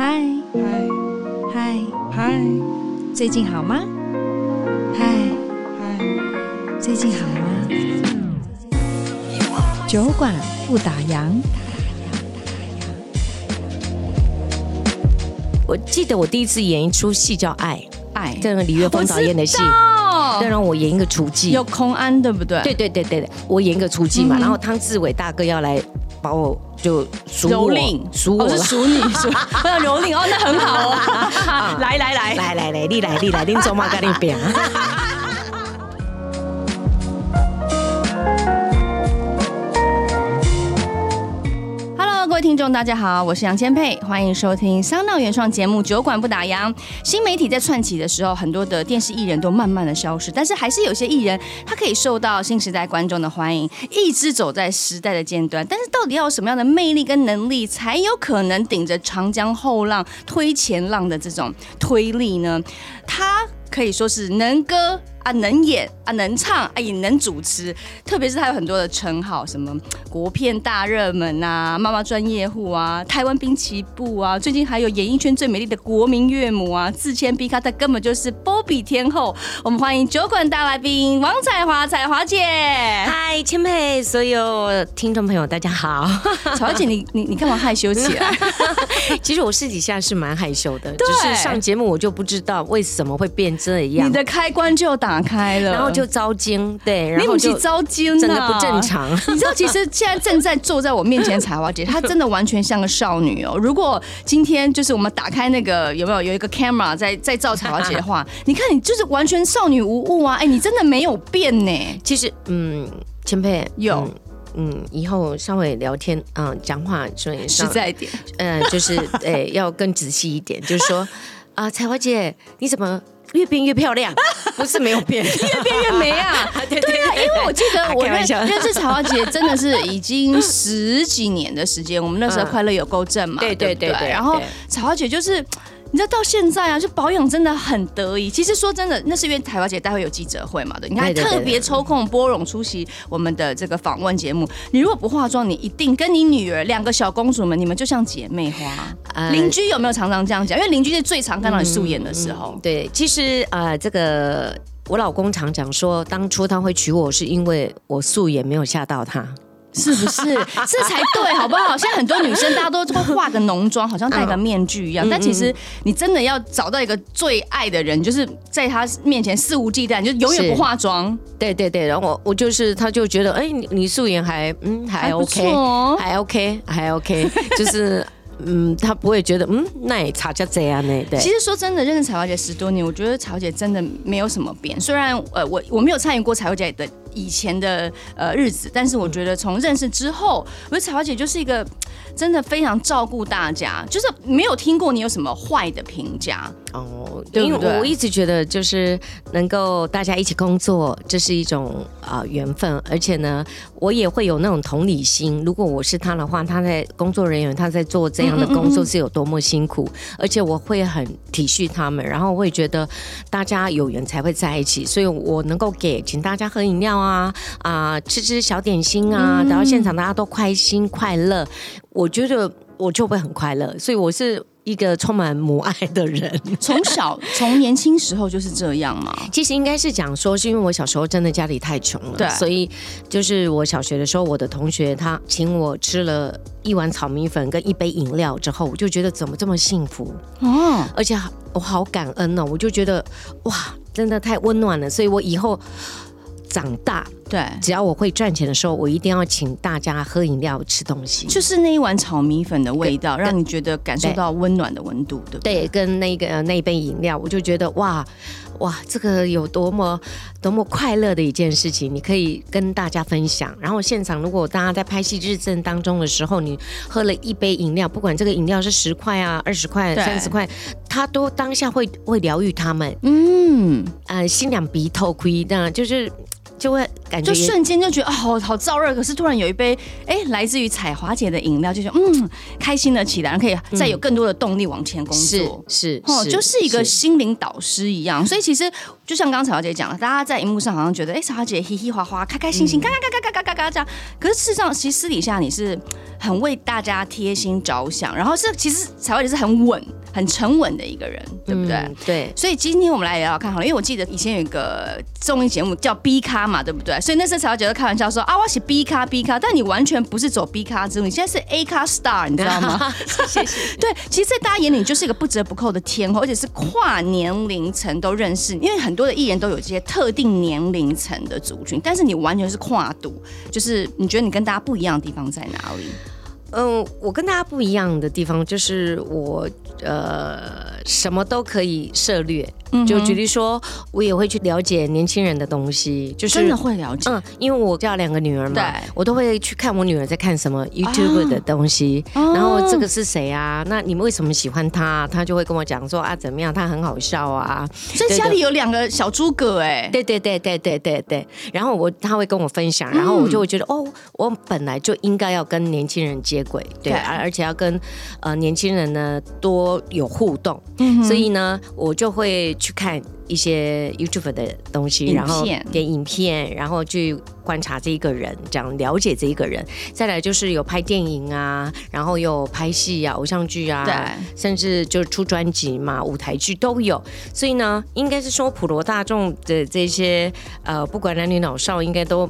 嗨。嗨。嗨，嗨。最近好吗？嗨。嗨，最近好吗？酒馆不打烊。我记得我第一次演一出戏叫《爱》，爱。这个李岳峰导演的戏，要让我演一个厨妓，有空安对不对？对对对对对，我演一个厨妓嘛，嗯、然后汤志伟大哥要来把我就数我蹂躏，数我，哦、是数你数，我要 蹂躏哦，那很好哦，来来来。来来来，你来你来，你走嘛跟你变。大家好，我是杨千佩，欢迎收听商闹原创节目《酒馆不打烊》。新媒体在窜起的时候，很多的电视艺人都慢慢的消失，但是还是有些艺人，他可以受到新时代观众的欢迎，一直走在时代的尖端。但是到底要有什么样的魅力跟能力，才有可能顶着长江后浪推前浪的这种推力呢？他可以说是能歌。啊，能演啊，能唱啊，也能主持，特别是他有很多的称号，什么国片大热门啊，妈妈专业户啊，台湾滨崎步啊，最近还有演艺圈最美丽的国民岳母啊，自谦 B 咖，他根本就是波比天后。我们欢迎酒馆大来宾王彩华，彩华姐。嗨，千妹，所有听众朋友，大家好。彩华姐，你你你干嘛害羞起来？其实我私底下是蛮害羞的，就是上节目我就不知道为什么会变这样。你的开关就打。打开了，然后就遭惊，对，然后就遭惊，真的不正常。你知道，其实现在正在坐在我面前彩华姐，她真的完全像个少女哦。如果今天就是我们打开那个有没有有一个 camera 在在照彩华姐的话，你看你就是完全少女无误啊！哎，你真的没有变呢。其实，嗯，前辈有，嗯，以后稍微聊天，嗯，讲话所以实在一点，嗯，就是 哎，要更仔细一点，就是说啊，彩樺姐，你怎么？越变越漂亮，不是没有变，越变越美啊！对对啊，因为我记得我认认识草花姐真的是已经十几年的时间，我们那时候快乐有够正嘛，对对对对，然后草花姐就是。你知道到现在啊，就保养真的很得意。其实说真的，那是因为台湾姐待会有记者会嘛的，你看特别抽空拨冗出席我们的这个访问节目。你如果不化妆，你一定跟你女儿两个小公主们，你们就像姐妹花。邻、呃、居有没有常常这样讲？因为邻居是最常看到你素颜的时候。嗯嗯、对，其实呃，这个我老公常讲说，当初他会娶我是因为我素颜没有吓到他。是不是？这才对，好不好？现在很多女生，大家都会化个浓妆，好像戴个面具一样。但其实，你真的要找到一个最爱的人，就是在他面前肆无忌惮，就永远不化妆。对对对，然后我我就是，他就觉得，哎，你你素颜还嗯还 OK，还 OK，还 OK，就是。嗯，他不会觉得嗯，那也差价这样呢？对。其实说真的，认识彩华姐十多年，我觉得彩华姐真的没有什么变。虽然呃，我我没有参与过彩华姐的以前的呃日子，但是我觉得从认识之后，我觉得彩樺姐就是一个真的非常照顾大家，就是没有听过你有什么坏的评价哦。对，因为我一直觉得就是能够大家一起工作，这是一种啊缘分，而且呢，我也会有那种同理心。如果我是他的话，他在工作人员，他在做这样。的工作是有多么辛苦，而且我会很体恤他们，然后我也觉得大家有缘才会在一起，所以我能够给请大家喝饮料啊啊、呃，吃吃小点心啊，然后现场大家都开心快乐，我觉得我就会很快乐，所以我是。一个充满母爱的人，从小从年轻时候就是这样嘛。其实应该是讲说，是因为我小时候真的家里太穷了，对，所以就是我小学的时候，我的同学他请我吃了一碗炒米粉跟一杯饮料之后，我就觉得怎么这么幸福哦，而且我好感恩哦，我就觉得哇，真的太温暖了，所以我以后。长大，对，只要我会赚钱的时候，我一定要请大家喝饮料、吃东西，就是那一碗炒米粉的味道，让你觉得感受到温暖的温度，对不对？对，跟那个那一杯饮料，我就觉得哇哇，这个有多么多么快乐的一件事情，你可以跟大家分享。然后现场如果大家在拍戏日正当中的时候，你喝了一杯饮料，不管这个饮料是十块啊、二十块、三十块，他都当下会会疗愈他们。嗯，呃，心两鼻头亏，那就是。就会感觉就瞬间就觉得哦，好好燥热。可是突然有一杯哎、欸，来自于彩华姐的饮料，就觉得嗯，开心了起来，可以再有更多的动力往前工作。是哦，就是一个心灵导师一样。所以其实就像刚才彩华姐讲的，大家在荧幕上好像觉得哎，采、欸、华姐嘻嘻哈哈，开开心心，嘎嘎嘎嘎嘎嘎嘎这样。可是事实上，其实私底下你是很为大家贴心着想，然后是其实彩华姐是很稳。很沉稳的一个人，对不对？嗯、对。所以今天我们来聊聊看好了，因为我记得以前有一个综艺节目叫 B 咖嘛，对不对？所以那时候采华姐就开玩笑说啊，我是 B 咖 B 咖，但你完全不是走 B 咖之路，你现在是 A 咖 star，你知道吗？谢谢。对，其实，在大家眼里，你就是一个不折不扣的天后，而且是跨年龄层都认识，因为很多的艺人都有这些特定年龄层的族群，但是你完全是跨度，就是你觉得你跟大家不一样的地方在哪里？嗯，我跟大家不一样的地方就是我呃什么都可以涉略。就举例说，我也会去了解年轻人的东西，就是真的会了解。嗯，因为我家两个女儿嘛，对，我都会去看我女儿在看什么 YouTube 的东西，啊、然后这个是谁啊？那你们为什么喜欢他？他就会跟我讲说啊，怎么样？他很好笑啊。所以家里有两个小诸葛哎，对对对对对对对。然后我他会跟我分享，然后我就会觉得、嗯、哦，我本来就应该要跟年轻人接轨，对，而而且要跟呃年轻人呢多有互动，嗯、所以呢，我就会。去看一些 YouTube 的东西，然后点影片，然后去观察这一个人，这样了解这一个人。再来就是有拍电影啊，然后有拍戏啊、偶像剧啊，对，甚至就出专辑嘛、舞台剧都有。所以呢，应该是说普罗大众的这些呃，不管男女老少，应该都。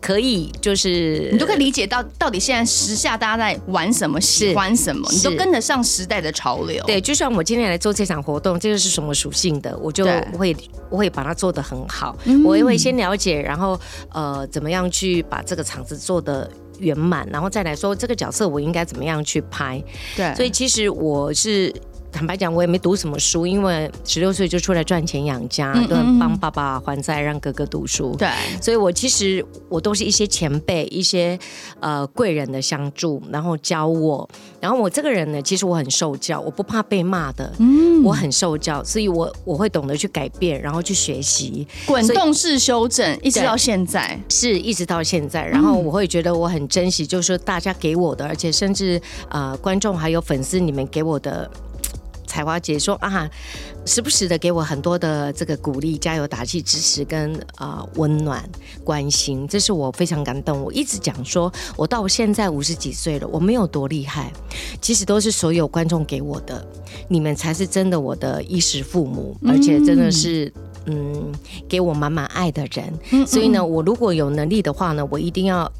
可以，就是你都可以理解到，到底现在时下大家在玩什么，喜欢什么，你都跟得上时代的潮流。对，就像我今天来做这场活动，这个是什么属性的，我就会我会把它做得很好。嗯、我也会先了解，然后呃，怎么样去把这个场子做得圆满，然后再来说这个角色我应该怎么样去拍。对，所以其实我是。坦白讲，我也没读什么书，因为十六岁就出来赚钱养家，嗯嗯嗯，都很帮爸爸还债，让哥哥读书。对，所以我其实我都是一些前辈、一些呃贵人的相助，然后教我。然后我这个人呢，其实我很受教，我不怕被骂的。嗯，我很受教，所以我我会懂得去改变，然后去学习，滚动式修正，一直到现在，是一直到现在。然后我会觉得我很珍惜，就是说大家给我的，而且甚至呃观众还有粉丝你们给我的。采华姐说啊，时不时的给我很多的这个鼓励、加油打气、支持跟啊、呃、温暖、关心，这是我非常感动。我一直讲说，我到现在五十几岁了，我没有多厉害，其实都是所有观众给我的，你们才是真的我的衣食父母，而且真的是嗯给我满满爱的人。嗯嗯，所以呢，我如果有能力的话呢，我一定要。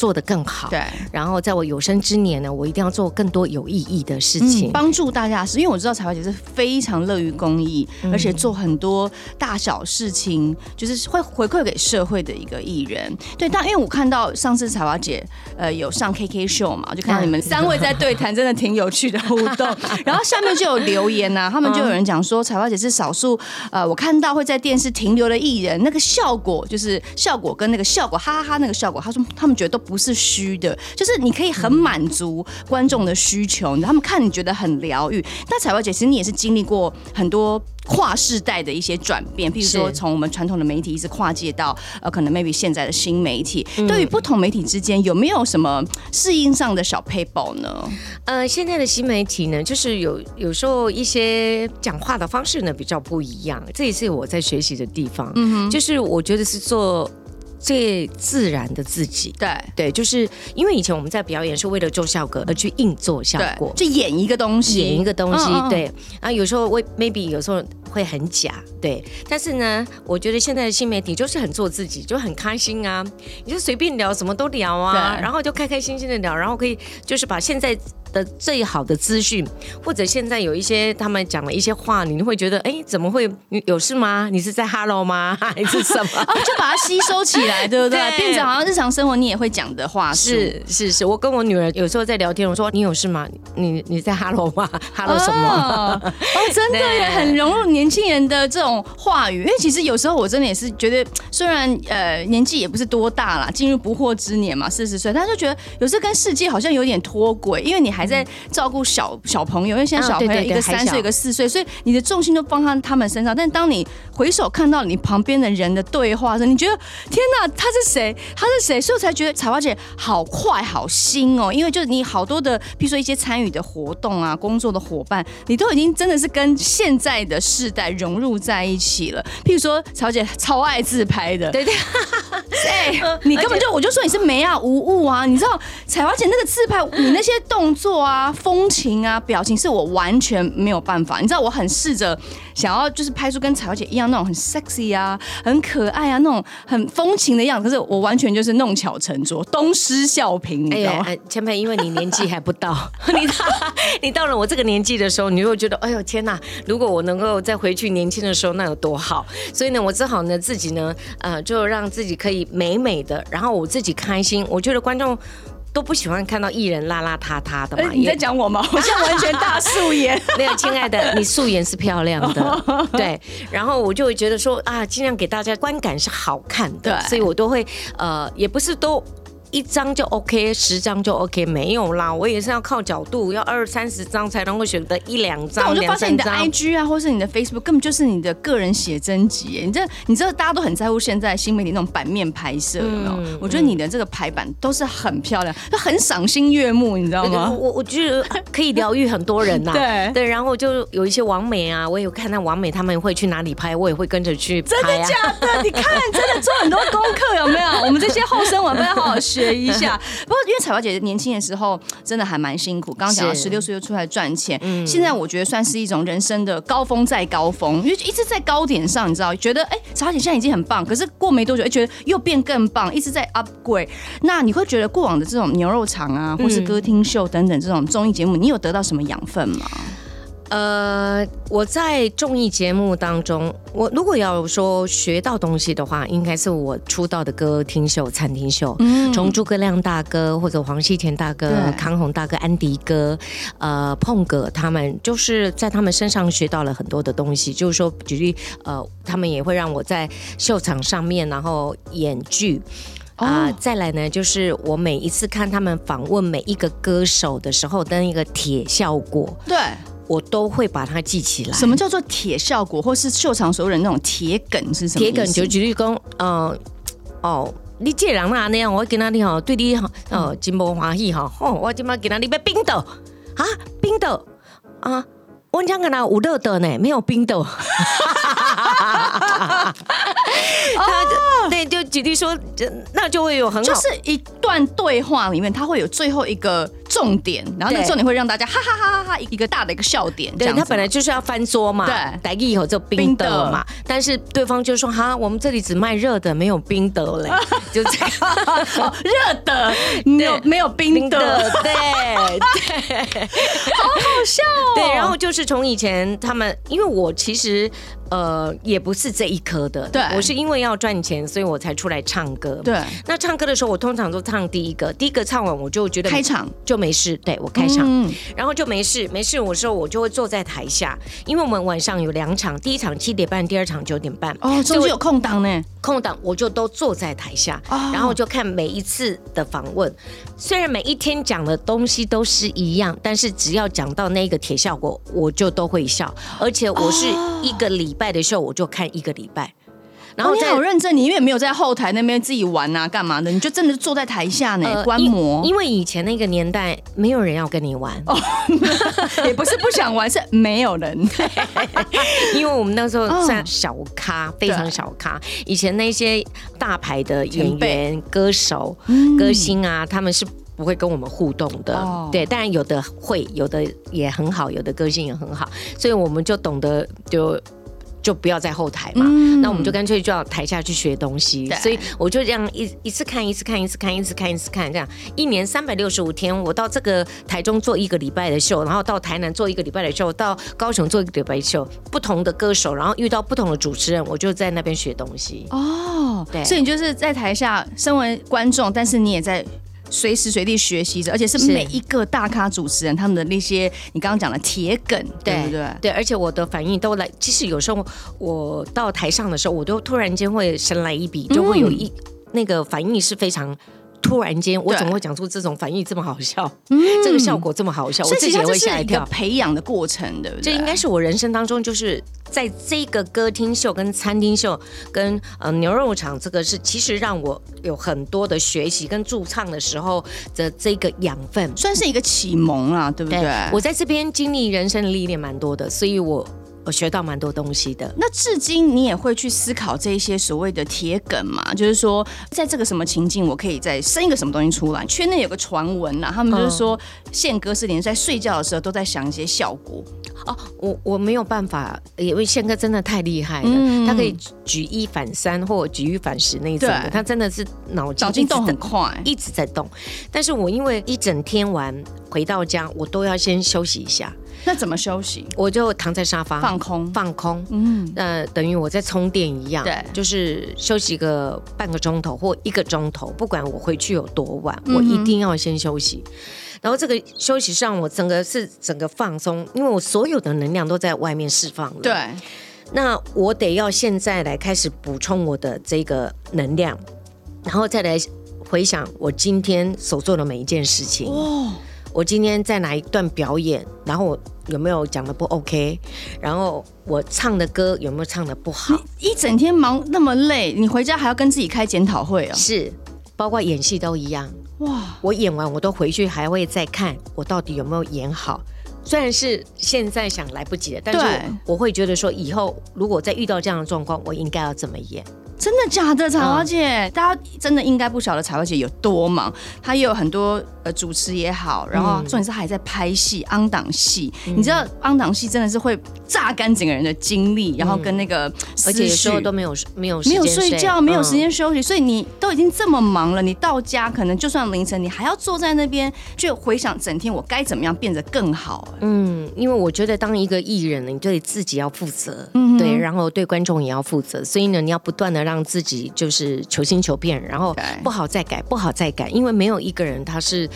做得更好，对。然后在我有生之年呢，我一定要做更多有意义的事情，帮、嗯、助大家。是因为我知道彩华姐是非常乐于公益，嗯、而且做很多大小事情，就是会回馈给社会的一个艺人。对，但因为我看到上次彩华姐呃有上 KK 秀嘛，就看到你们三位在对谈，真的挺有趣的互动。然后下面就有留言呐、啊，他们就有人讲说彩华姐是少数呃我看到会在电视停留的艺人，那个效果就是效果跟那个效果哈哈哈那个效果，他说他们觉得都。不是虚的，就是你可以很满足观众的需求，他们看你觉得很疗愈。那采华姐，其实你也是经历过很多跨世代的一些转变，譬如说从我们传统的媒体一直跨界到呃，可能 maybe 现在的新媒体，嗯、对于不同媒体之间有没有什么适应上的小撇步呢？呃，现在的新媒体呢，就是有有时候一些讲话的方式呢比较不一样，这也是我在学习的地方。嗯哼，就是我觉得是做。最自然的自己，对。对，就是因为以前我们在表演是为了做效果而去硬做效果，去演一个东西，演一个东西，嗯嗯。对。啊，有时候我 maybe 有时候会很假，对，但是呢，我觉得现在的新媒体就是很做自己，就很开心啊，你就随便聊，什么都聊啊，然后就开开心心的聊，然后可以就是把现在。的最好的资讯，或者现在有一些他们讲的一些话，你会觉得哎，怎么会有事吗？你是在 Hello 吗？还是什么？啊、就把它吸收起来，对不对？对变成好像日常生活你也会讲的话。是是是，我跟我女儿有时候在聊天，我说你有事吗？你你在 Hello 吗？Hello 什么？哦，哦真的也 很融入你年轻人的这种话语，因为其实有时候我真的也是觉得，虽然呃年纪也不是多大啦，进入不惑之年嘛，四十岁，但是就觉得有时候跟世界好像有点脱轨，因为你还在照顾小小朋友，因为现在小朋友一个三岁，一个四岁，所以你的重心都放在他们身上。但当你回首看到你旁边的人的对话时，你觉得天哪，他是谁？他是谁？所以我才觉得彩花姐好快好新哦，因为就是你好多的，比如说一些参与的活动啊，工作的伙伴，你都已经真的是跟现在的世代融入在一起了。譬如说，曹姐超爱自拍的，对对，哎、欸，你根本就我就说你是没啊无物啊，你知道彩华姐那个自拍，你那些动作啊、风情啊、表情，是我完全没有办法。你知道，我很试着想要就是拍出跟彩华姐一样那种很 sexy 啊、很可爱啊、那种很风情的样子，可是我完全就是弄巧成拙，东施效颦，你知道吗？千佩、哎，因为你年纪还不到，你到你到了我这个年纪的时候，你会觉得，哎呦天哪！如果我能够再回去年轻的时候，那有多好？所以呢，我只好呢自己呢，呃，就让自己可以美美的，然后我自己开心。我觉得观众都不喜欢看到艺人邋邋遢遢的嘛。你在讲我吗？我现在完全大素颜。没有，亲爱的，你素颜是漂亮的，对。然后我就会觉得说啊，尽量给大家观感是好看的，所以我都会呃，也不是都。一张就 OK，十张就 OK，没有啦，我也是要靠角度，要二三十张才能够选择一两张。但我就发现你的 IG 啊，或是你的 Facebook 根本就是你的个人写真集。你这，你知道大家都很在乎现在新媒体那种版面拍摄，有没有？嗯、我觉得你的这个排版都是很漂亮，就很赏心悦目，你知道吗？我我觉得可以疗愈很多人呐。对对，然后就有一些网美啊，我有看到网美他们会去哪里拍，我也会跟着去拍、啊。真的假的？你看，真的做很多功课，有没有？我们这些后生晚辈要好好学。学一下，不过因为彩华姐年轻的时候真的还蛮辛苦。刚刚讲到十六岁就出来赚钱，嗯、现在我觉得算是一种人生的高峰再高峰，因为一直在高点上，你知道，觉得哎，彩华姐现在已经很棒，可是过没多久，哎，觉得又变更棒，一直在 upgrade。那你会觉得过往的这种牛肉场啊，或是歌厅秀等等这种综艺节目，你有得到什么养分吗？呃，我在综艺节目当中，我如果要说学到东西的话，应该是我出道的歌厅秀、餐厅秀，嗯，从诸葛亮大哥或者黄西田大哥、康宏大哥、安迪哥、呃，碰哥他们，就是在他们身上学到了很多的东西。就是说，举例，呃，他们也会让我在秀场上面，然后演剧啊。再来呢，就是我每一次看他们访问每一个歌手的时候的那个铁效果，对。我都会把它记起来。什么叫做铁效果，或是秀场所有人那种铁梗是什么？铁梗就举例讲，呃，哦，你这人那那样，我跟他你好，对你好，哦，真无欢喜哈，哦，我今麦给他你要冰豆啊，冰豆啊，我讲跟他有热的呢，没有冰豆。他对，就举例说，那就会有很好，就是一段对话里面，他会有最后一个。重点，然后那个重点会让大家哈哈哈哈哈一个大的一个笑点。对，他本来就是要翻桌嘛，对，台语以后就冰的嘛，但是对方就说哈，我们这里只卖热的，没有冰的嘞，就这样。热的，没有没有冰的，对对，好好笑哦。对，然后就是从以前他们，因为我其实呃也不是这一科的，对，我是因为要赚钱，所以我才出来唱歌。对，那唱歌的时候，我通常都唱第一个，第一个唱完我就觉得开场。就。没事，对，我开场，嗯、然后就没事，没事。我说我就会坐在台下，因为我们晚上有两场，第一场七点半，第二场九点半。哦，所以有空档呢，空档我就都坐在台下，哦、然后就看每一次的访问。虽然每一天讲的东西都是一样，但是只要讲到那个铁效果，我就都会笑。而且我是一个礼拜的秀，我就看一个礼拜。然后你好认真，你因为没有在后台那边自己玩啊，干嘛的？你就真的坐在台下呢，呃、观摩。因为以前那个年代，没有人要跟你玩，哦、也不是不想玩，是没有人。因为我们那时候算小咖，哦、非常小咖。以前那些大牌的演员、歌手、嗯、歌星啊，他们是不会跟我们互动的。哦、对，当然有的会，有的也很好，有的歌星也很好，所以我们就懂得就。就不要在后台嘛，嗯、那我们就干脆就要台下去学东西。所以我就这样一一次看一次看一次看一次看一次看，这样一年三百六十五天，我到这个台中做一个礼拜的秀，然后到台南做一个礼拜的秀，到高雄做一个礼拜的秀，不同的歌手，然后遇到不同的主持人，我就在那边学东西。哦，对，所以你就是在台下身为观众，但是你也在。随时随地学习着，而且是每一个大咖主持人他们的那些你刚刚讲的铁梗，对，不对？对，而且我的反应都来，其实有时候我到台上的时候，我都突然间会神来一笔，就会有一、嗯、那个反应是非常。突然间，我怎么会讲出这种反应这么好笑？嗯，这个效果这么好笑，我自己也会吓一跳。培养的过程，对不对？这应该是我人生当中，就是在这个歌厅秀、跟餐厅秀、跟呃牛肉场，这个是其实让我有很多的学习跟驻唱的时候的这个养分，算是一个启蒙啊，对不对？对，我在这边经历人生的历练蛮多的，所以我。我学到蛮多东西的。那至今你也会去思考这些所谓的铁梗嘛？就是说，在这个什么情境，我可以再生一个什么东西出来？圈内有个传闻呐，他们就是说，宪哥是连在睡觉的时候都在想一些效果。哦，我我没有办法，因为宪哥真的太厉害了，嗯、他可以举一反三或举一反十那种的，他真的是脑筋脑筋动很快，一直在动。但是我因为一整天玩回到家，我都要先休息一下。那怎么休息？我就躺在沙发放空，放空。嗯，那等于我在充电一样。对，就是休息个半个钟头或一个钟头，不管我回去有多晚，嗯、我一定要先休息。然后这个休息上，我整个是整个放松，因为我所有的能量都在外面释放了。对，那我得要现在来开始补充我的这个能量，然后再来回想我今天所做的每一件事情。哦。我今天在哪一段表演，然后我有没有讲的不 OK？然后我唱的歌有没有唱的不好？一整天忙那么累，你回家还要跟自己开检讨会啊？是，包括演戏都一样。哇！我演完我都回去还会再看我到底有没有演好。虽然是现在想来不及了，但是我会觉得说以后如果再遇到这样的状况，我应该要怎么演？真的假的，曹小姐？嗯、大家真的应该不晓得曹小姐有多忙，她也有很多呃主持也好，然后重点是还在拍戏，on 档戏。嗯、你知道 on 档戏真的是会榨干整个人的精力，嗯、然后跟那个而且有时候都没有没有没有睡觉，没有时间休息，嗯、所以你都已经这么忙了，你到家可能就算凌晨，你还要坐在那边就回想整天我该怎么样变得更好。嗯，因为我觉得当一个艺人，你对自己要负责，嗯、哼对，然后对观众也要负责，所以呢，你要不断的。让自己就是求新求变，然后不好再改，不好再改，因为没有一个人他是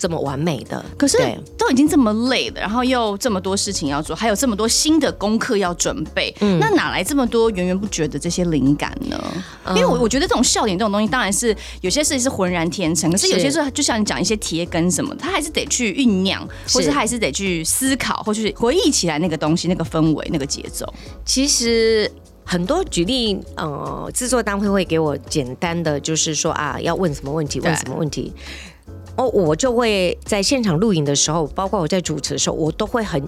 这么完美的。可是都已经这么累了，然后又这么多事情要做，还有这么多新的功课要准备，嗯、那哪来这么多源源不绝的这些灵感呢？嗯、因为我我觉得这种笑点这种东西，当然是有些事情是浑然天成，可是有些时候就像你讲一些铁根什么，他还是得去酝酿，或者还是得去思考，或是回忆起来那个东西、那个氛围、那个节奏。其实。很多举例，呃，制作单位会给我简单的，就是说啊，要问什么问题，问什么问题，哦，我就会在现场录影的时候，包括我在主持的时候，我都会很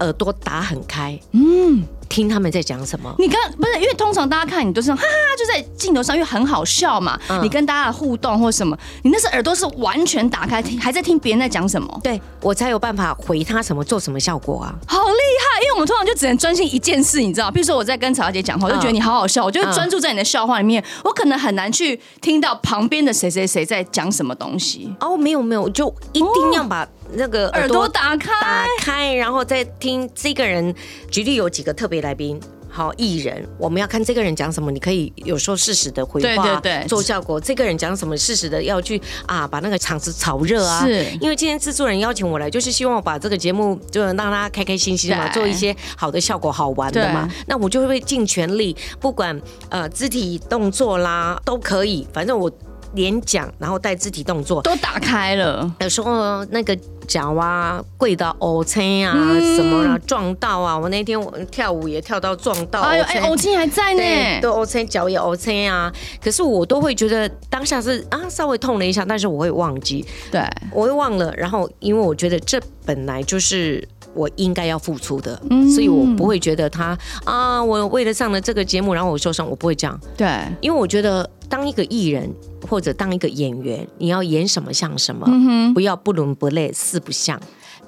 耳朵打很开，嗯。听他们在讲什么？你刚不是因为通常大家看你都是哈哈，就在镜头上，因为很好笑嘛。嗯、你跟大家的互动或什么，你那是耳朵是完全打开听，还在听别人在讲什么？对，我才有办法回他什么，做什么效果啊？好厉害！因为我们通常就只能专心一件事，你知道？比如说我在跟曹小姐讲话，我就觉得你好好笑，我就会专注在你的笑话里面，我可能很难去听到旁边的谁谁谁在讲什么东西。哦，没有没有，就一定要把。那个耳朵打开，打开，然后再听这个人。举例有几个特别来宾，好艺人，我们要看这个人讲什么，你可以有时候适时的回话，对对对，做效果。这个人讲什么，适时的要去啊，把那个场子炒热啊。是，因为今天制作人邀请我来，就是希望我把这个节目就能让大家开开心心嘛，做一些好的效果，好玩的嘛。那我就会尽全力，不管呃肢体动作啦都可以，反正我。连讲，然后带肢体动作都打开了。有时候那个脚啊，跪到欧青啊，什么啊，撞到啊。我那天我跳舞也跳到撞到。哎呦，哎，欧青还在呢，对，欧青脚也欧青啊。可是我都会觉得当下是啊，稍微痛了一下，但是我会忘记，对，我会忘了。然后因为我觉得这本来就是。我应该要付出的，所以我不会觉得他啊，我为了上了这个节目，然后我受伤，我不会这样。对，因为我觉得当一个艺人或者当一个演员，你要演什么像什么，不要不伦不类，四不像。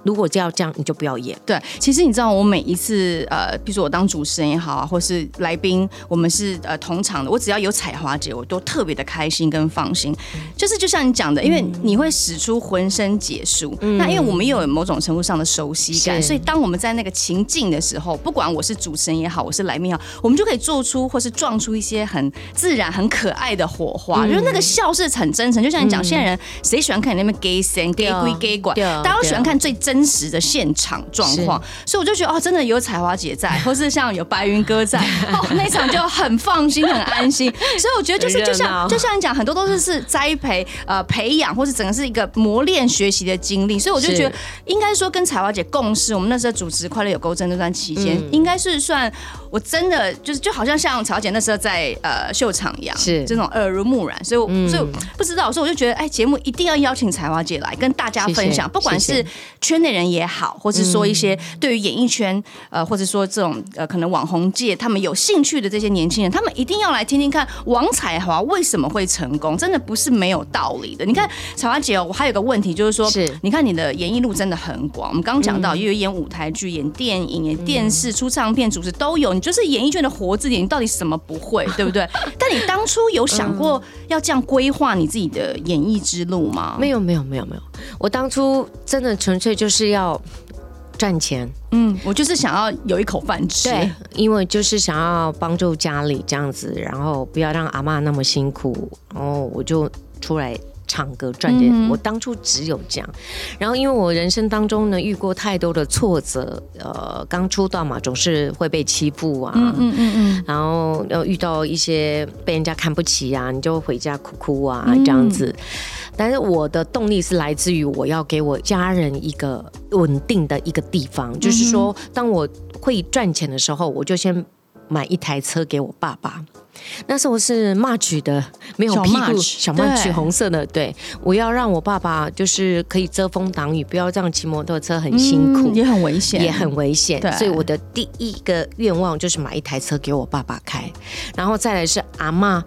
如果就要这样，你就不要演。对，其实你知道，我每一次呃，比如说我当主持人也好啊，或是来宾，我们是呃同场的，我只要有彩华姐，我都特别的开心跟放心。嗯、就是就像你讲的，因为你会使出浑身解数，嗯、那因为我们又有某种程度上的熟悉感，所以当我们在那个情境的时候，不管我是主持人也好，我是来宾也好，我们就可以做出或是撞出一些很自然、很可爱的火花。嗯、就是那个笑是很真诚，就像你讲，嗯、现在人谁喜欢看你那边 gay 声、gay 归 gay 管，大家都喜欢看最真。实的现场状况，所以我就觉得哦，真的有彩华姐在，或是像有白云哥在，哦，那场就很放心、很安心。所以我觉得就是就像就像你讲，很多都是是栽培、呃培养，或是整个是一个磨练、学习的经历。所以我就觉得，应该说跟彩华姐共事，我们那时候主持《快乐有够真》那段期间，嗯、应该是算我真的就是就好像像彩华姐那时候在呃秀场一样，是这种耳濡目染。所以我，嗯、所以不知道，所以我就觉得，哎，节目一定要邀请彩华姐来跟大家分享，不管是圈内。人也好，或者说一些对于演艺圈，呃，或者说这种呃，可能网红界他们有兴趣的这些年轻人，他们一定要来听听看王彩华为什么会成功，真的不是没有道理的。你看彩华姐哦，我还有个问题就是说，是你看你的演艺路真的很广，我们刚讲到又有演舞台剧、演电影、演电视、出唱片、主持都有，你就是演艺圈的活字典，你到底什么不会，对不对？但你当初有想过要这样规划你自己的演艺之路吗？没有，没有，没有，没有。我当初真的纯粹就是。是要赚钱，嗯，我就是想要有一口饭吃，对，因为就是想要帮助家里这样子，然后不要让阿妈那么辛苦，然后我就出来。唱歌赚钱，我当初只有这样。然后，因为我人生当中呢遇过太多的挫折，呃，刚出道嘛，总是会被欺负啊，嗯嗯嗯嗯，然后要遇到一些被人家看不起啊，你就回家哭哭啊这样子。嗯、但是我的动力是来自于我要给我家人一个稳定的一个地方，嗯、就是说，当我会赚钱的时候，我就先买一台车给我爸爸。那时候是 March 的，没有屁股，小 March 红色的。对，我要让我爸爸就是可以遮风挡雨，不要这样骑摩托车很辛苦，也很危险，也很危险。所以我的第一个愿望就是买一台车给我爸爸开，然后再来是阿妈，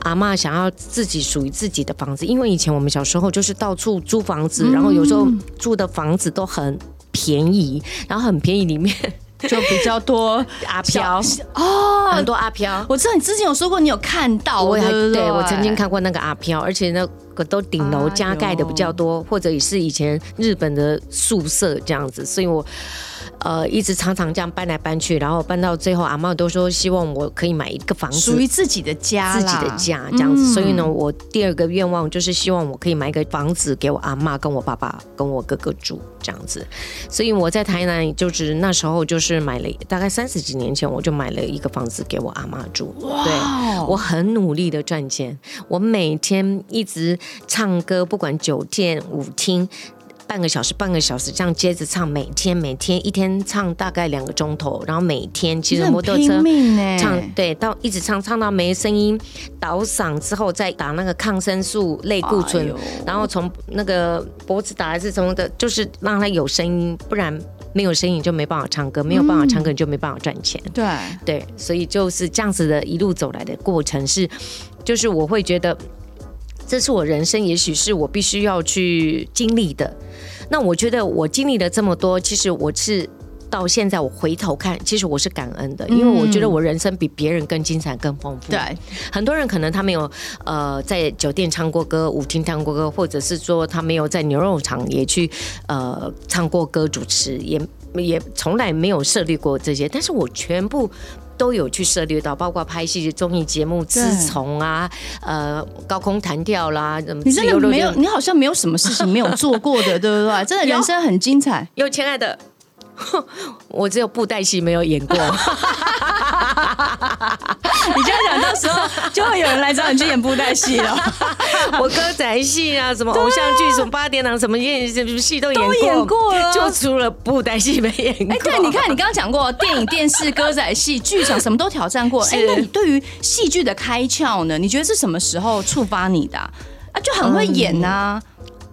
阿妈想要自己属于自己的房子，因为以前我们小时候就是到处租房子，然后有时候住的房子都很便宜，然后很便宜里面。就比较多阿飘哦，很多阿飘。我知道你之前有说过，你有看到，我还对我曾经看过那个阿飘，而且那个都顶楼加盖的比较多，或者也是以前日本的宿舍这样子，所以我。呃，一直常常这样搬来搬去，然后搬到最后，阿妈都说希望我可以买一个房子，属于自己的家，自己的家这样子。嗯、所以呢，我第二个愿望就是希望我可以买一个房子给我阿妈、跟我爸爸、跟我哥哥住这样子。所以我在台南，就是那时候就是买了，大概三十几年前我就买了一个房子给我阿妈住。哇！对，我很努力的赚钱，我每天一直唱歌，不管酒店、舞厅。半个小时，半个小时这样接着唱，每天每天一天唱大概两个钟头，然后每天骑着摩托车唱，对，到一直唱唱到没声音，倒嗓之后再打那个抗生素类固醇，哎、然后从那个脖子打还是从的，就是让它有声音，不然没有声音就没办法唱歌，没有办法唱歌你就没办法赚钱。嗯、对对，所以就是这样子的一路走来的过程是，就是我会觉得。这是我人生，也许是我必须要去经历的。那我觉得我经历了这么多，其实我是到现在我回头看，其实我是感恩的，因为我觉得我人生比别人更精彩、更丰富。对，很多人可能他没有呃在酒店唱过歌、舞厅唱过歌，或者是说他没有在牛肉厂也去呃唱过歌、主持，也也从来没有设立过这些，但是我全部。都有去涉猎到，包括拍戏、综艺节目、自从啊，呃，高空弹跳啦，怎么？你真的没有？你好像没有什么事情没有做过的，对不对？真的人生很精彩。有，有亲爱的。我只有布袋戏没有演过，你这样讲，到时候就会有人来找你去演布袋戏了。我歌仔戏啊，什么偶像剧，什么八点档，什么演什么戏都演过，演过了，就除了布袋戏没演过。哎，对，你看你刚刚讲过电影、电视、歌仔戏、剧场，什么都挑战过。哎，那你对于戏剧的开窍呢？你觉得是什么时候触发你的？啊，就很会演呐。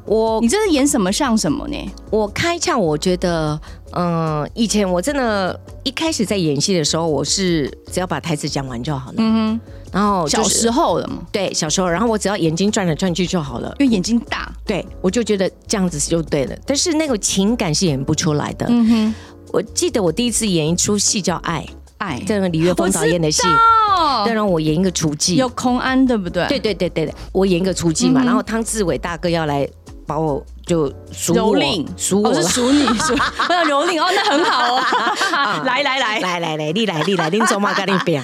我，你这是演什么像什么呢？我开窍，我觉得。嗯，以前我真的，一开始在演戏的时候，我是只要把台词讲完就好了。嗯哼。然后、就是、小时候的嘛，对，小时候，然后我只要眼睛转来转去就好了，因为眼睛大。对，我就觉得这样子就对了。但是那个情感是演不出来的。嗯哼。我记得我第一次演一出戏叫《爱爱》，这个李月峰导演的戏。哦。再让我演一个厨妓。有空安对不对？对对对对对，我演一个厨妓嘛，嗯、然后汤志伟大哥要来把我。就蹂躏，蹂我是属你，属我要蹂躏哦，那很好哦。来来来来来来，你来你来，你走嘛，跟你拼。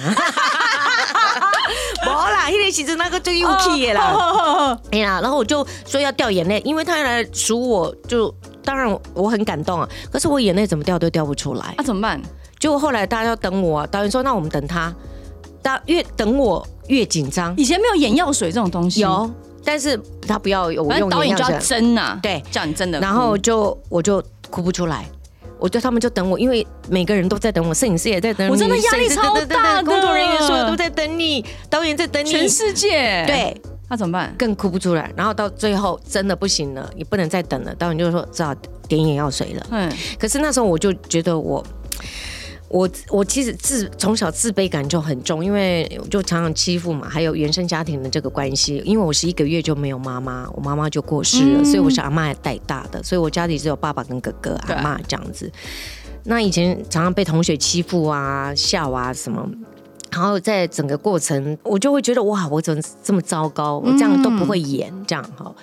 没啦，那个其实那个最幼气的啦。哎呀，然后我就说要掉眼泪，因为他来数我，就当然我很感动啊。可是我眼泪怎么掉都掉不出来，那怎么办？结果后来大家要等我，导演说那我们等他，大越等我越紧张。以前没有眼药水这种东西，有。但是他不要我用导演就要针呐、啊，对，叫你真的，然后就我就哭不出来，我就他们就等我，因为每个人都在等我，摄影师也在等我，我真的压力超大，工作人员所有都在等你，导演在等你，全世界，对，那怎么办？更哭不出来，然后到最后真的不行了，你不能再等了，导演就说只好点眼药水了。嗯，可是那时候我就觉得我。我我其实自从小自卑感就很重，因为就常常欺负嘛，还有原生家庭的这个关系。因为我是一个月就没有妈妈，我妈妈就过世了，嗯、所以我是阿妈带大的，所以我家里只有爸爸跟哥哥、阿妈这样子。那以前常常被同学欺负啊、笑啊什么，然后在整个过程，我就会觉得哇，我怎么这么糟糕？我这样都不会演，这样哈。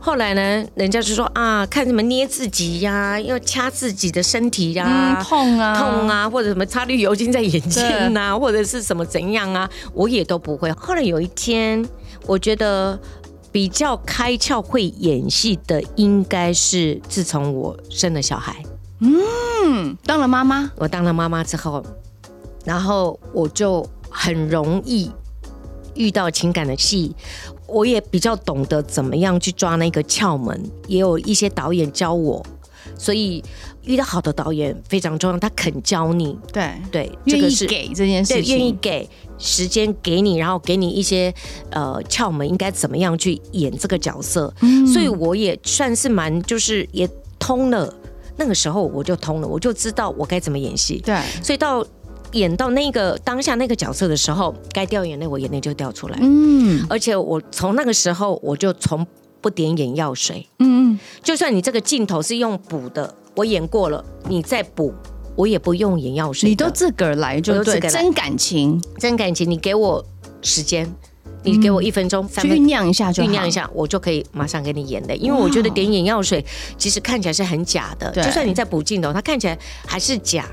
后来呢，人家就说啊，看什么捏自己呀、啊，要掐自己的身体呀、啊嗯，痛啊，痛啊，或者什么擦绿油精在眼睛啊，或者是什么怎样啊，我也都不会。后来有一天，我觉得比较开窍会演戏的，应该是自从我生了小孩，嗯，当了妈妈，我当了妈妈之后，然后我就很容易遇到情感的戏。我也比较懂得怎么样去抓那个窍门，也有一些导演教我，所以遇到好的导演非常重要，他肯教你，对对，愿意给这件事情，愿意给时间给你，然后给你一些呃窍门，应该怎么样去演这个角色，嗯、所以我也算是蛮就是也通了，那个时候我就通了，我就知道我该怎么演戏，对，所以到。演到那个当下那个角色的时候，该掉眼泪我眼泪就掉出来。嗯，而且我从那个时候我就从不点眼药水。嗯嗯，就算你这个镜头是用补的，我演过了，你再补，我也不用眼药水。你都自个儿来就对，真感情，真感情。你给我时间，你给我一分钟、三分钟酝酿一下就，酝酿一下，我就可以马上给你眼泪。因为我觉得点眼药水其实看起来是很假的，就算你在补镜头，它看起来还是假。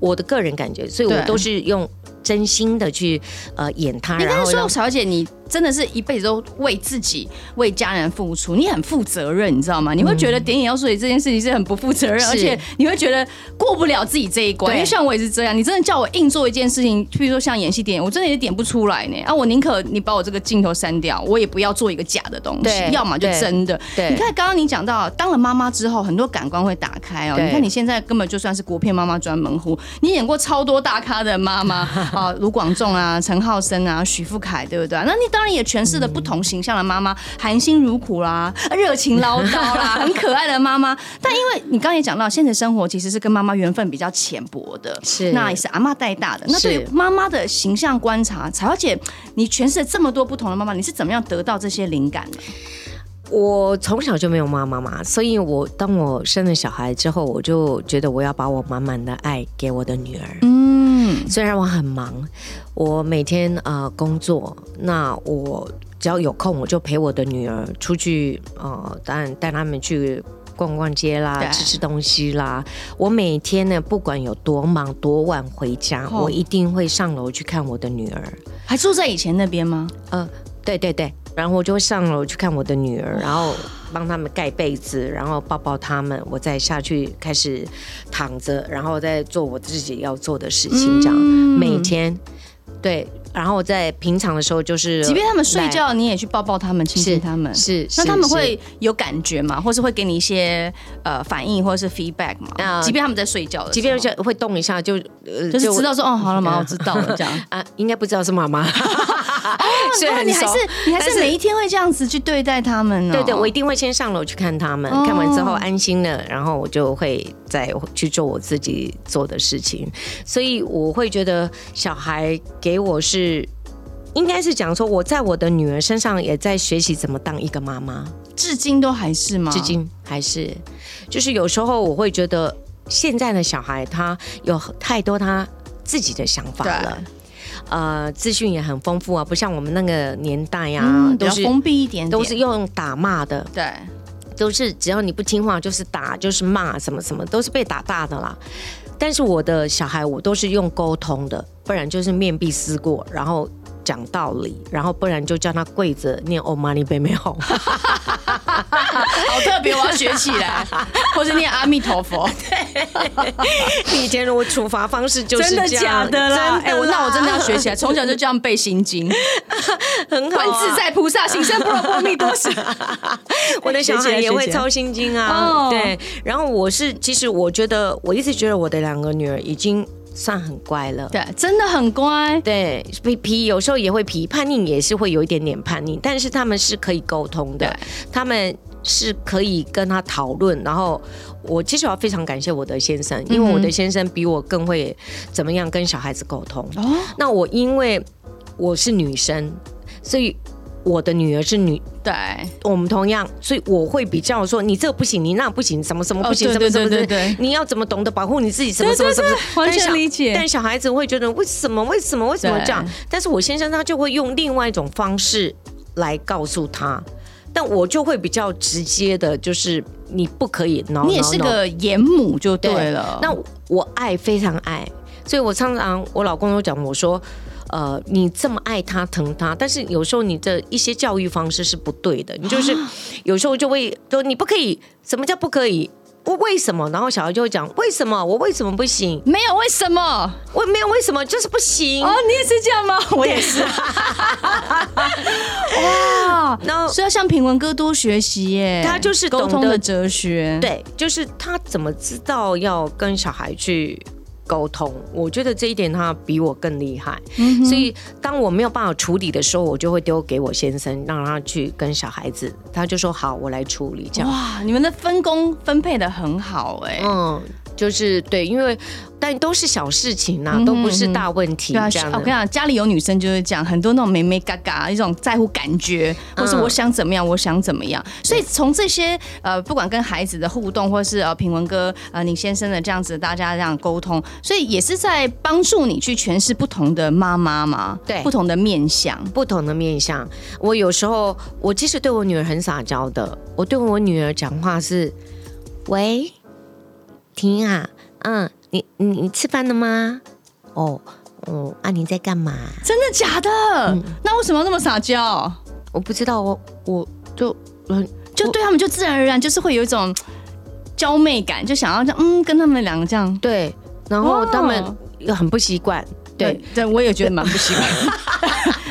我的个人感觉，所以我都是用真心的去呃演他。你刚刚说，后小姐，你。真的是一辈子都为自己、为家人付出，你很负责任，你知道吗？你会觉得点眼药水这件事情是很不负责任，嗯、而且你会觉得过不了自己这一关。因为像我也是这样，你真的叫我硬做一件事情，譬如说像演戏、电影，我真的也点不出来呢。啊，我宁可你把我这个镜头删掉，我也不要做一个假的东西，对要么就真的。对，你看刚刚你讲到，当了妈妈之后，很多感官会打开哦。对你看你现在根本就算是国片妈妈专门户，你演过超多大咖的妈妈 啊，卢广仲啊、陈浩森啊、许富凯，对不对？那你当然也诠释了不。同形象的妈妈，含辛茹苦啦，热情唠叨啦，很可爱的妈妈。但因为你刚刚也讲到，现实生活其实是跟妈妈缘分比较浅薄的，是那也是阿妈带大的。那对于妈妈的形象观察，彩华姐，你诠释了这么多不同的妈妈，你是怎么样得到这些灵感的？我从小就没有妈妈嘛，所以我当我生了小孩之后，我就觉得我要把我满满的爱给我的女儿。嗯，虽然我很忙，我每天呃工作，那我。只要有空，我就陪我的女儿出去，呃，当然带他们去逛逛街啦，吃吃东西啦。我每天呢，不管有多忙多晚回家，哦、我一定会上楼去看我的女儿。还住在以前那边吗？嗯、呃，对对对。然后我就会上楼去看我的女儿，然后帮他们盖被子，然后抱抱他们，我再下去开始躺着，然后再做我自己要做的事情，这样、嗯、每天。对，然后在平常的时候，就是即便他们睡觉，你也去抱抱他们，亲亲他们。是，那他们会有感觉吗？或是会给你一些呃反应，或者是 feedback 吗？啊，即便他们在睡觉的，即便会动一下，就就是知道说哦，好了 嘛，我知道了这样 啊，应该不知道是妈妈。所以你还是你还是每一天会这样子去对待他们呢？对对，我一定会先上楼去看他们，看完之后安心了，然后我就会再去做我自己做的事情。所以我会觉得小孩给我是。应该是讲说，我在我的女儿身上也在学习怎么当一个妈妈，至今都还是吗？至今还是，就是有时候我会觉得，现在的小孩他有太多他自己的想法了，呃，资讯也很丰富啊，不像我们那个年代呀、啊嗯，都是封闭一点点，都是用打骂的，对，都是只要你不听话就是打，就是骂，什么什么都是被打大的啦。但是我的小孩我都是用沟通的，不然就是面壁思过，然后。讲道理，然后不然就叫他跪着念 Om Mani Padme Hum 好特别，我要学起来，或是念阿弥陀佛。对，以前我处罚方式就是这样，真的假的啦？哎，我那我真的要学起来，从小就这样背心经，很好、啊。观自在菩萨行深般若波罗蜜多时，我的小孩也会抄心经啊。对，然后我是，其实我觉得，我一直觉得我的两个女儿已经。算很乖了，对，真的很乖。对，皮皮有时候也会皮，叛逆也是会有一点点叛逆，但是他们是可以沟通的，他们是可以跟他讨论。然后我其实我要非常感谢我的先生，因为我的先生比我更会怎么样跟小孩子沟通。哦，那我因为我是女生，所以。我的女儿是女，对，我们同样，所以我会比较说，你这个不行，你那不行，什么什么不行，什么什么什么，你要怎么懂得保护你自己，什么什么什么，完全理解。但小孩子会觉得为什么为什么为什么这样？但是我先生他就会用另外一种方式来告诉他，但我就会比较直接的，就是你不可以。你也是个严母就对了。那我爱非常爱，所以我常常我老公都讲我说。呃，你这么爱他、疼他，但是有时候你的一些教育方式是不对的。你就是有时候就会说你不可以，什么叫不可以？我为什么？然后小孩就会讲为什么？我为什么不行？没有为什么？我没有为什么，就是不行。哦，你也是这样吗？我也是。哇，然后所以要向品文哥多学习耶。他就是沟通的哲学，对，就是他怎么知道要跟小孩去。沟通，我觉得这一点他比我更厉害，嗯，所以当我没有办法处理的时候，我就会丢给我先生，让他去跟小孩子，他就说好，我来处理。这样哇，你们的分工分配的很好哎，嗯。就是对，因为但都是小事情呐、都不是大问题。对啊，我跟你讲，家里有女生就是这样很多那种妹妹嘎嘎，一种在乎感觉，或是我想怎么样，嗯、我想怎么样。所以从这些呃，不管跟孩子的互动，或是呃品文哥呃你先生的这样子，大家这样沟通，所以也是在帮助你去诠释不同的妈妈嘛，对，不同的面相，不同的面相。我有时候我其实对我女儿很撒娇的，我对我女儿讲话是喂。婷啊，嗯，你你你吃饭了吗？哦，哦，啊，你在干嘛？真的假的？嗯、那为什么要那么撒娇？我不知道，我我就嗯，就对他们就自然而然就是会有一种娇媚感，就想要这样嗯，跟他们两个这样对，然后他们又很不习惯，对对，对，我也觉得蛮不习惯。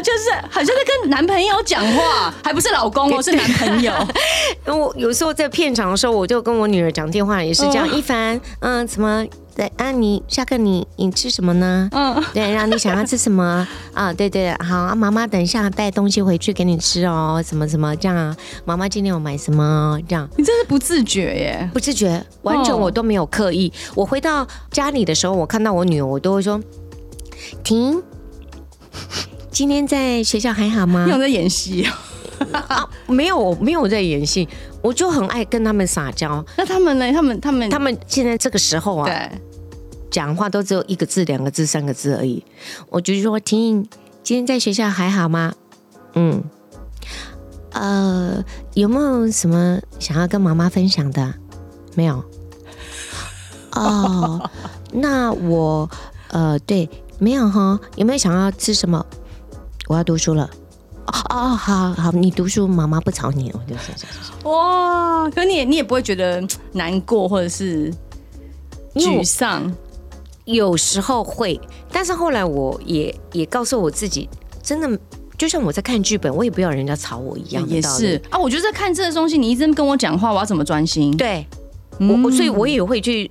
就是好像在跟男朋友讲话，还不是老公哦，是男朋友。我有时候在片场的时候，我就跟我女儿讲电话，也是这样。一凡，嗯，怎么？对啊，你下课你你吃什么呢？嗯，对，然后你想要吃什么啊？对对，好啊，妈妈等一下带东西回去给你吃哦。什么什么这样啊？妈妈今天有买什么？这样，你真是不自觉耶，不自觉，完全我都没有刻意。我回到家里的时候，我看到我女儿，我都会说停。今天在学校还好吗？你有在演戏啊？没有，没有在演戏。我就很爱跟他们撒娇。那他们呢？他们他们他们现在这个时候啊，对，讲话都只有一个字、两个字、三个字而已。我就说：“听，今天在学校还好吗？”嗯，呃，有没有什么想要跟妈妈分享的？没有。哦，那我呃，对，没有哈。有没有想要吃什么？我要读书了，哦哦，好好，你读书，妈妈不吵你，我就说说哇，可你也你也不会觉得难过或者是沮丧，有时候会，但是后来我也也告诉我自己，真的就像我在看剧本，我也不要人家吵我一样，也是。啊，我觉得在看这个东西，你一直跟我讲话，我要怎么专心？对，我我所以我也会去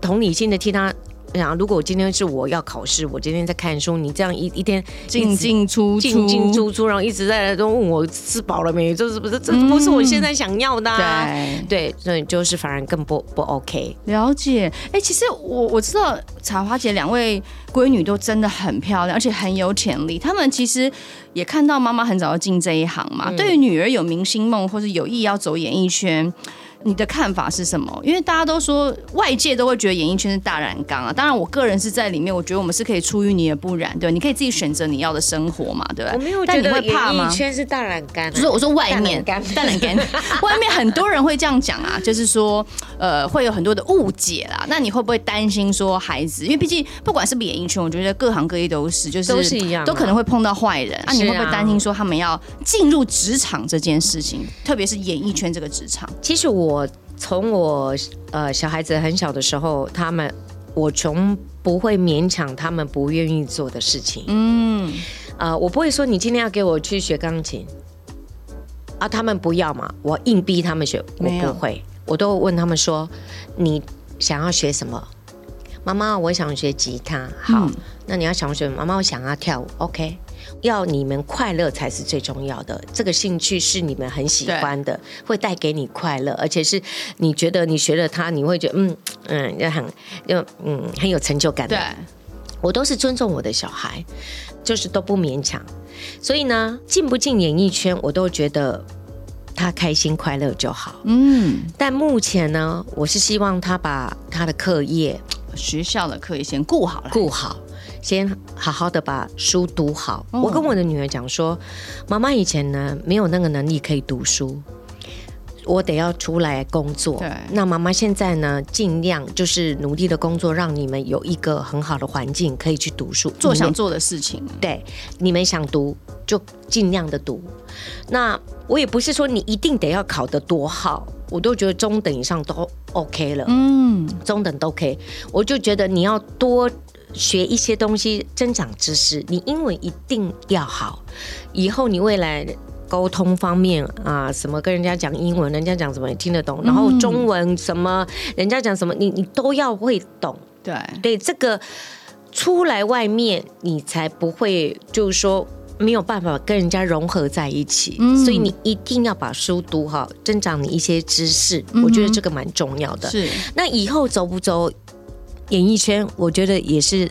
同理心的替他。想，如果我今天是我要考试，我今天在看书，你这样一一天进进出出进进出出，然后一直在都问我吃饱了没，这是不是这不是我现在想要的、啊嗯？对对，所以就是反而更不不 OK。了解，哎、欸，其实我我知道彩花姐两位闺女都真的很漂亮，而且很有潜力。她们其实也看到妈妈很早就进这一行嘛，嗯、对于女儿有明星梦或者有意要走演艺圈。你的看法是什么？因为大家都说外界都会觉得演艺圈是大染缸啊。当然，我个人是在里面，我觉得我们是可以出淤泥而不染，对，你可以自己选择你要的生活嘛，对吧？我没有觉得演艺圈是大染缸，就是我说外面大染缸，外面很多人会这样讲啊，就是说呃会有很多的误解啦。那你会不会担心说孩子？因为毕竟不管是不是演艺圈，我觉得各行各业都是，就是都是一样，都可能会碰到坏人啊。你会不会担心说他们要进入职场这件事情，特别是演艺圈这个职场？其实我。从我呃小孩子很小的时候，他们我从不会勉强他们不愿意做的事情。嗯，呃，我不会说你今天要给我去学钢琴啊，他们不要嘛，我硬逼他们学，我不会，我都问他们说，你想要学什么？妈妈，我想学吉他。好，嗯、那你要想学妈妈，我想要跳舞。OK。要你们快乐才是最重要的，这个兴趣是你们很喜欢的，会带给你快乐，而且是你觉得你学了它，你会觉得嗯嗯，要很要嗯很有成就感的。对，我都是尊重我的小孩，就是都不勉强。所以呢，进不进演艺圈，我都觉得他开心快乐就好。嗯，但目前呢，我是希望他把他的课业、学校的课业先顾好了，顾好。先好好的把书读好。我跟我的女儿讲说，妈妈以前呢没有那个能力可以读书，我得要出来工作。对，那妈妈现在呢，尽量就是努力的工作，让你们有一个很好的环境可以去读书，做想做的事情。对，你们想读就尽量的读。那我也不是说你一定得要考得多好，我都觉得中等以上都 OK 了。嗯，中等都 OK。我就觉得你要多。学一些东西，增长知识。你英文一定要好，以后你未来沟通方面啊，什么跟人家讲英文，人家讲什么你听得懂，然后中文什么，人家讲什么你你都要会懂。对对，这个出来外面你才不会就是说没有办法跟人家融合在一起。嗯，所以你一定要把书读好，增长你一些知识。我觉得这个蛮重要的。是，那以后走不走？演艺圈，我觉得也是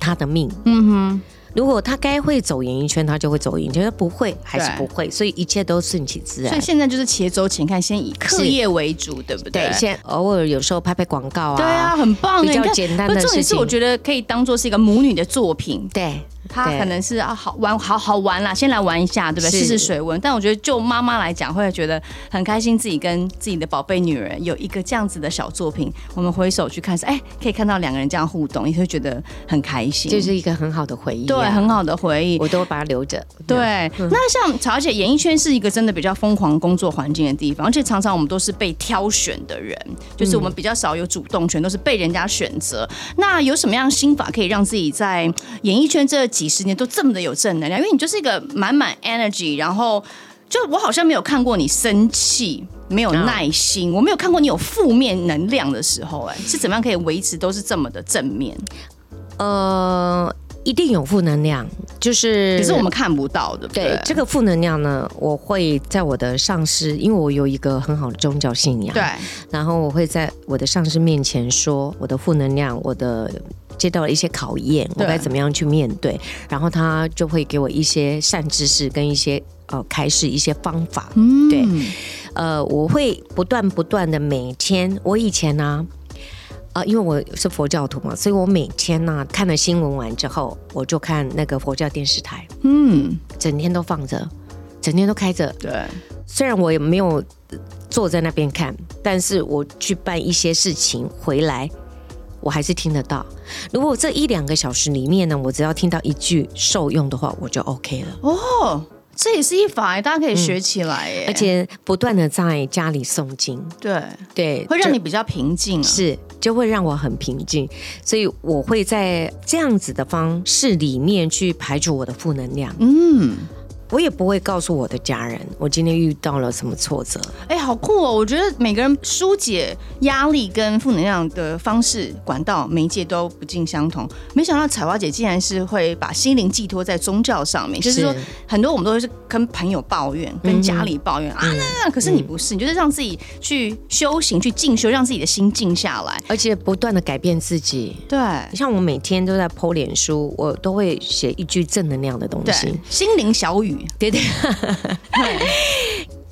他的命。嗯哼，如果他该会走演艺圈，他就会走演艺圈；他不会，还是不会。所以一切都顺其自然。所以现在就是且走且看，先以课业为主，对不对？对，先偶尔有时候拍拍广告啊，对啊，很棒，比较简单的事情。重点是我觉得可以当做是一个母女的作品。对。他可能是啊，好玩，好好玩啦，先来玩一下，对不对？试试水温。但我觉得，就妈妈来讲，会觉得很开心，自己跟自己的宝贝女儿有一个这样子的小作品。我们回首去看，哎，可以看到两个人这样互动，也会觉得很开心，这是一个很好的回忆啊。对，很好的回忆，我都把它留着。对，嗯，那像曹姐，演艺圈是一个真的比较疯狂工作环境的地方，而且常常我们都是被挑选的人，就是我们比较少有主动权，都是被人家选择。那有什么样心法可以让自己在演艺圈这几十年都这么的有正能量，因为你就是一个满满 energy，然后就我好像没有看过你生气，没有耐心，我没有看过你有负面能量的时候，哎，是怎么样可以维持都是这么的正面？呃，一定有负能量，就是可是我们看不到的。对，对，这个负能量呢，我会在我的上司，因为我有一个很好的宗教信仰，对，然后我会在我的上司面前说我的负能量，我的。接到了一些考验，我该怎么样去面对？然后他就会给我一些善知识跟一些呃开始一些方法。嗯，对，呃，我会不断不断的每天，我以前呢，啊、呃，因为我是佛教徒嘛，所以我每天呢看了新闻完之后，我就看那个佛教电视台，嗯，整天都放着，整天都开着。对，虽然我也没有坐在那边看，但是我去办一些事情回来。我还是听得到。如果这一两个小时里面呢，我只要听到一句受用的话，我就 OK 了。哦，这也是一法，大家可以学起来耶。而且不断的在家里诵经，对对，会让你比较平静啊。是，就会让我很平静。所以我会在这样子的方式里面去排除我的负能量。嗯。我也不会告诉我的家人，我今天遇到了什么挫折。哎、欸，好酷哦！我觉得每个人疏解压力跟负能量的方式、管道、媒介都不尽相同。没想到彩花姐竟然是会把心灵寄托在宗教上面，是就是说很多我们都是跟朋友抱怨、跟家里抱怨、嗯、啊，那可是你不是，嗯、你就是让自己去修行、去进修，让自己的心静下来，而且不断的改变自己。对，像我每天都在 po 脸书，我都会写一句正能量的东西，心灵小语。对对，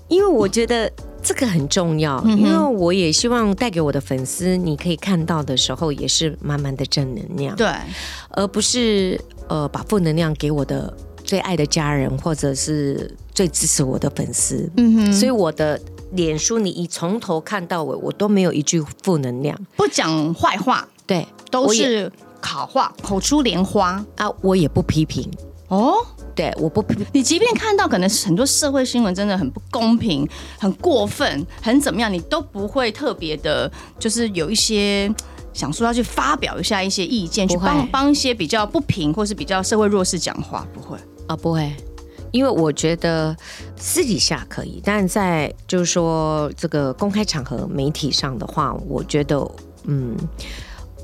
因为我觉得这个很重要，嗯、因为我也希望带给我的粉丝，你可以看到的时候也是满满的正能量，对，而不是呃把负能量给我的最爱的家人或者是最支持我的粉丝。嗯哼，所以我的脸书你一从头看到尾，我都没有一句负能量，不讲坏话，对，都是好话，口出莲花。啊，我也不批评。哦。对，我不，你即便看到可能很多社会新闻真的很不公平、很过分、很怎么样，你都不会特别的，就是有一些想说要去发表一下一些意见，去帮帮一些比较不平或是比较社会弱势讲话，不会啊，不会，因为我觉得私底下可以，但在就是说这个公开场合、媒体上的话，我觉得嗯。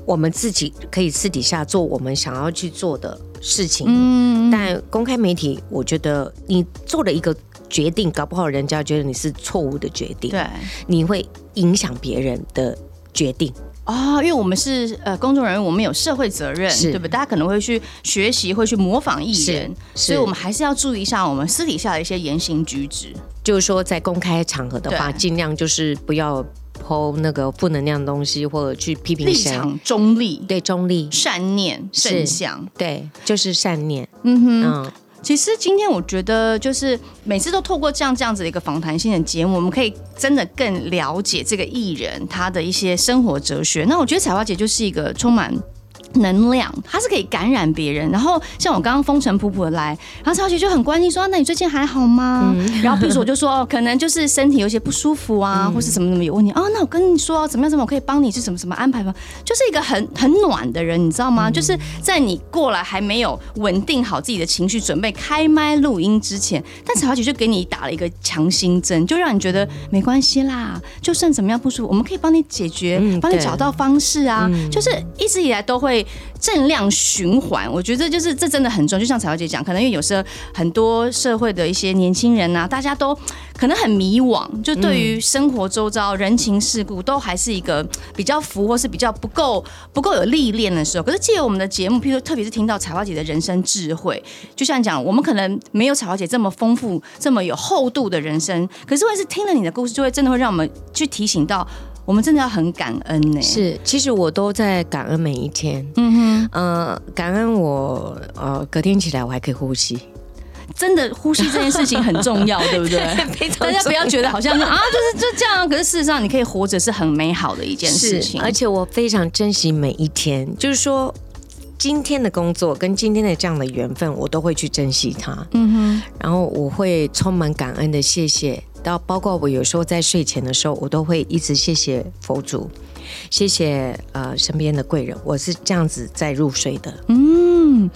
我们自己可以私底下做我们想要去做的事情，嗯，但公开媒体，我觉得你做了一个决定，搞不好人家觉得你是错误的决定，对，你会影响别人的决定。啊，因为我们是呃公众人物，我们有社会责任，对不对？大家可能会去学习，会去模仿艺人，所以我们还是要注意一下我们私底下的一些言行举止，就是说在公开场合的话，尽量就是不要。抛那个负能量的东西，或者去批评谁，立场中立，对，中立，善念正向，对，就是善念。嗯哼，嗯，其实今天我觉得，就是每次都透过这样这样子的一个访谈性的节目，我们可以真的更了解这个艺人他的一些生活哲学。那我觉得彩花姐就是一个充满。能量，它是可以感染别人。然后像我刚刚风尘仆仆的来，然后采姐就很关心说：“那你最近还好吗？”嗯、然后比如说我就说：“可能就是身体有些不舒服啊，嗯、或是什么什么有问题啊。”那我跟你说怎么样怎么，我可以帮你是什么什么安排吗？就是一个很很暖的人，你知道吗？嗯、就是在你过来还没有稳定好自己的情绪，准备开麦录音之前，但采姐就给你打了一个强心针，就让你觉得没关系啦，就算怎么样不舒服，我们可以帮你解决，帮你找到方式啊。嗯、就是一直以来都会。正量循环，我觉得就是这真的很重要。就像彩华姐讲，可能因为有时候很多社会的一些年轻人呐、啊，大家都可能很迷惘，就对于生活周遭人情世故都还是一个比较浮或是比较不够不够有历练的时候。可是借由我们的节目，譬如说特别是听到采花姐的人生智慧，就像讲我们可能没有采花姐这么丰富、这么有厚度的人生，可是会是听了你的故事，就会真的会让我们去提醒到。我们真的要很感恩呢。是，其实我都在感恩每一天。嗯哼，呃，感恩我呃隔天起来我还可以呼吸，真的呼吸这件事情很重要，对不对？大家不要觉得好像啊，就是就这样。可是事实上，你可以活着是很美好的一件事情。而且我非常珍惜每一天，就是说今天的工作跟今天的这样的缘分，我都会去珍惜它。嗯哼，然后我会充满感恩的谢谢。到包括我有时候在睡前的时候，我都会一直谢谢佛祖，谢谢呃身边的贵人，我是这样子在入睡的。嗯。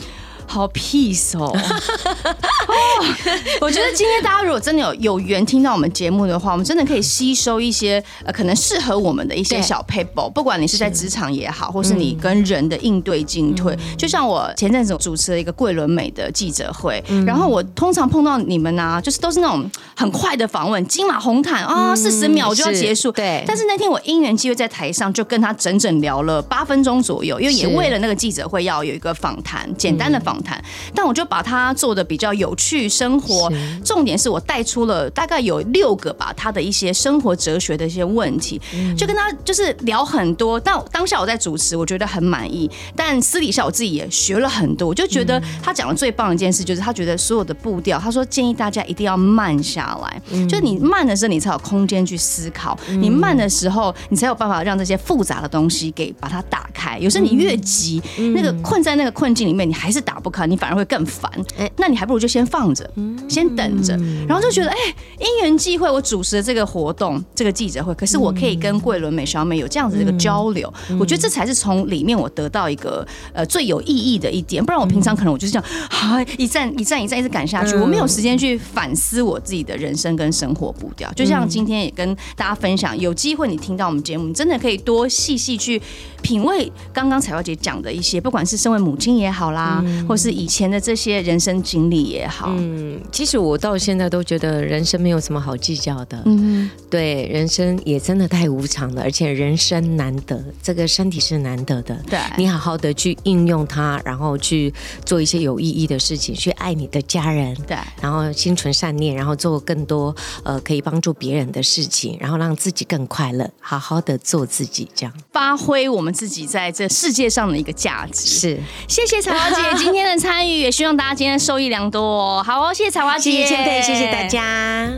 好 peace 哦！哦，我觉得今天大家如果真的有有缘听到我们节目的话，我们真的可以吸收一些呃可能适合我们的一些小 paper，，不管你是在职场也好，或是你跟人的应对进退。就像我前阵子主持了一个桂纶镁的记者会，然后我通常碰到你们啊，就是都是那种很快的访问，金马红毯啊，四十秒就要结束。对。但是那天我因缘机会在台上就跟他整整聊了八分钟左右，因为也为了那个记者会要有一个访谈，简单的访。谈，但我就把它做的比较有趣，生活重点是我带出了大概有六个吧，他的一些生活哲学的一些问题，就跟他就是聊很多。但当下我在主持，我觉得很满意，但私底下我自己也学了很多。我就觉得他讲的最棒的一件事，就是他觉得所有的步调，他说建议大家一定要慢下来，就是你慢的时候，你才有空间去思考；你慢的时候，你才有办法让这些复杂的东西给把它打开。开。有时候你越急，嗯、那个困在那个困境里面，你还是打不开，你反而会更烦。哎，那你还不如就先放着，先等着，然后就觉得哎，因缘际会，我主持的这个活动，这个记者会，可是我可以跟桂纶镁、小美有这样子的一个交流，我觉得这才是从里面我得到一个呃最有意义的一点。不然我平常可能我就是这样，啊，一站一站一站一直赶下去，我没有时间去反思我自己的人生跟生活步调。就像今天也跟大家分享，有机会你听到我们节目，你真的可以多细细去品味刚刚彩华姐讲的一些，不管是身为母亲也好啦，或是以前的这些人生经历也好。嗯，其实我到现在都觉得人生没有什么好计较的。嗯，对，人生也真的太无常了，而且人生难得，这个身体是难得的。对，你好好的去应用它，然后去做一些有意义的事情，去爱你的家人。对，然后心存善念，然后做更多呃可以帮助别人的事情，然后让自己更快乐，好好的做自己，这样发挥我们自己在这世界上的一个价值。是，谢谢彩华姐今天天的参与，也希望大家今天受益良多、哦。好哦，谢谢彩花姐，谢谢千，谢谢大家。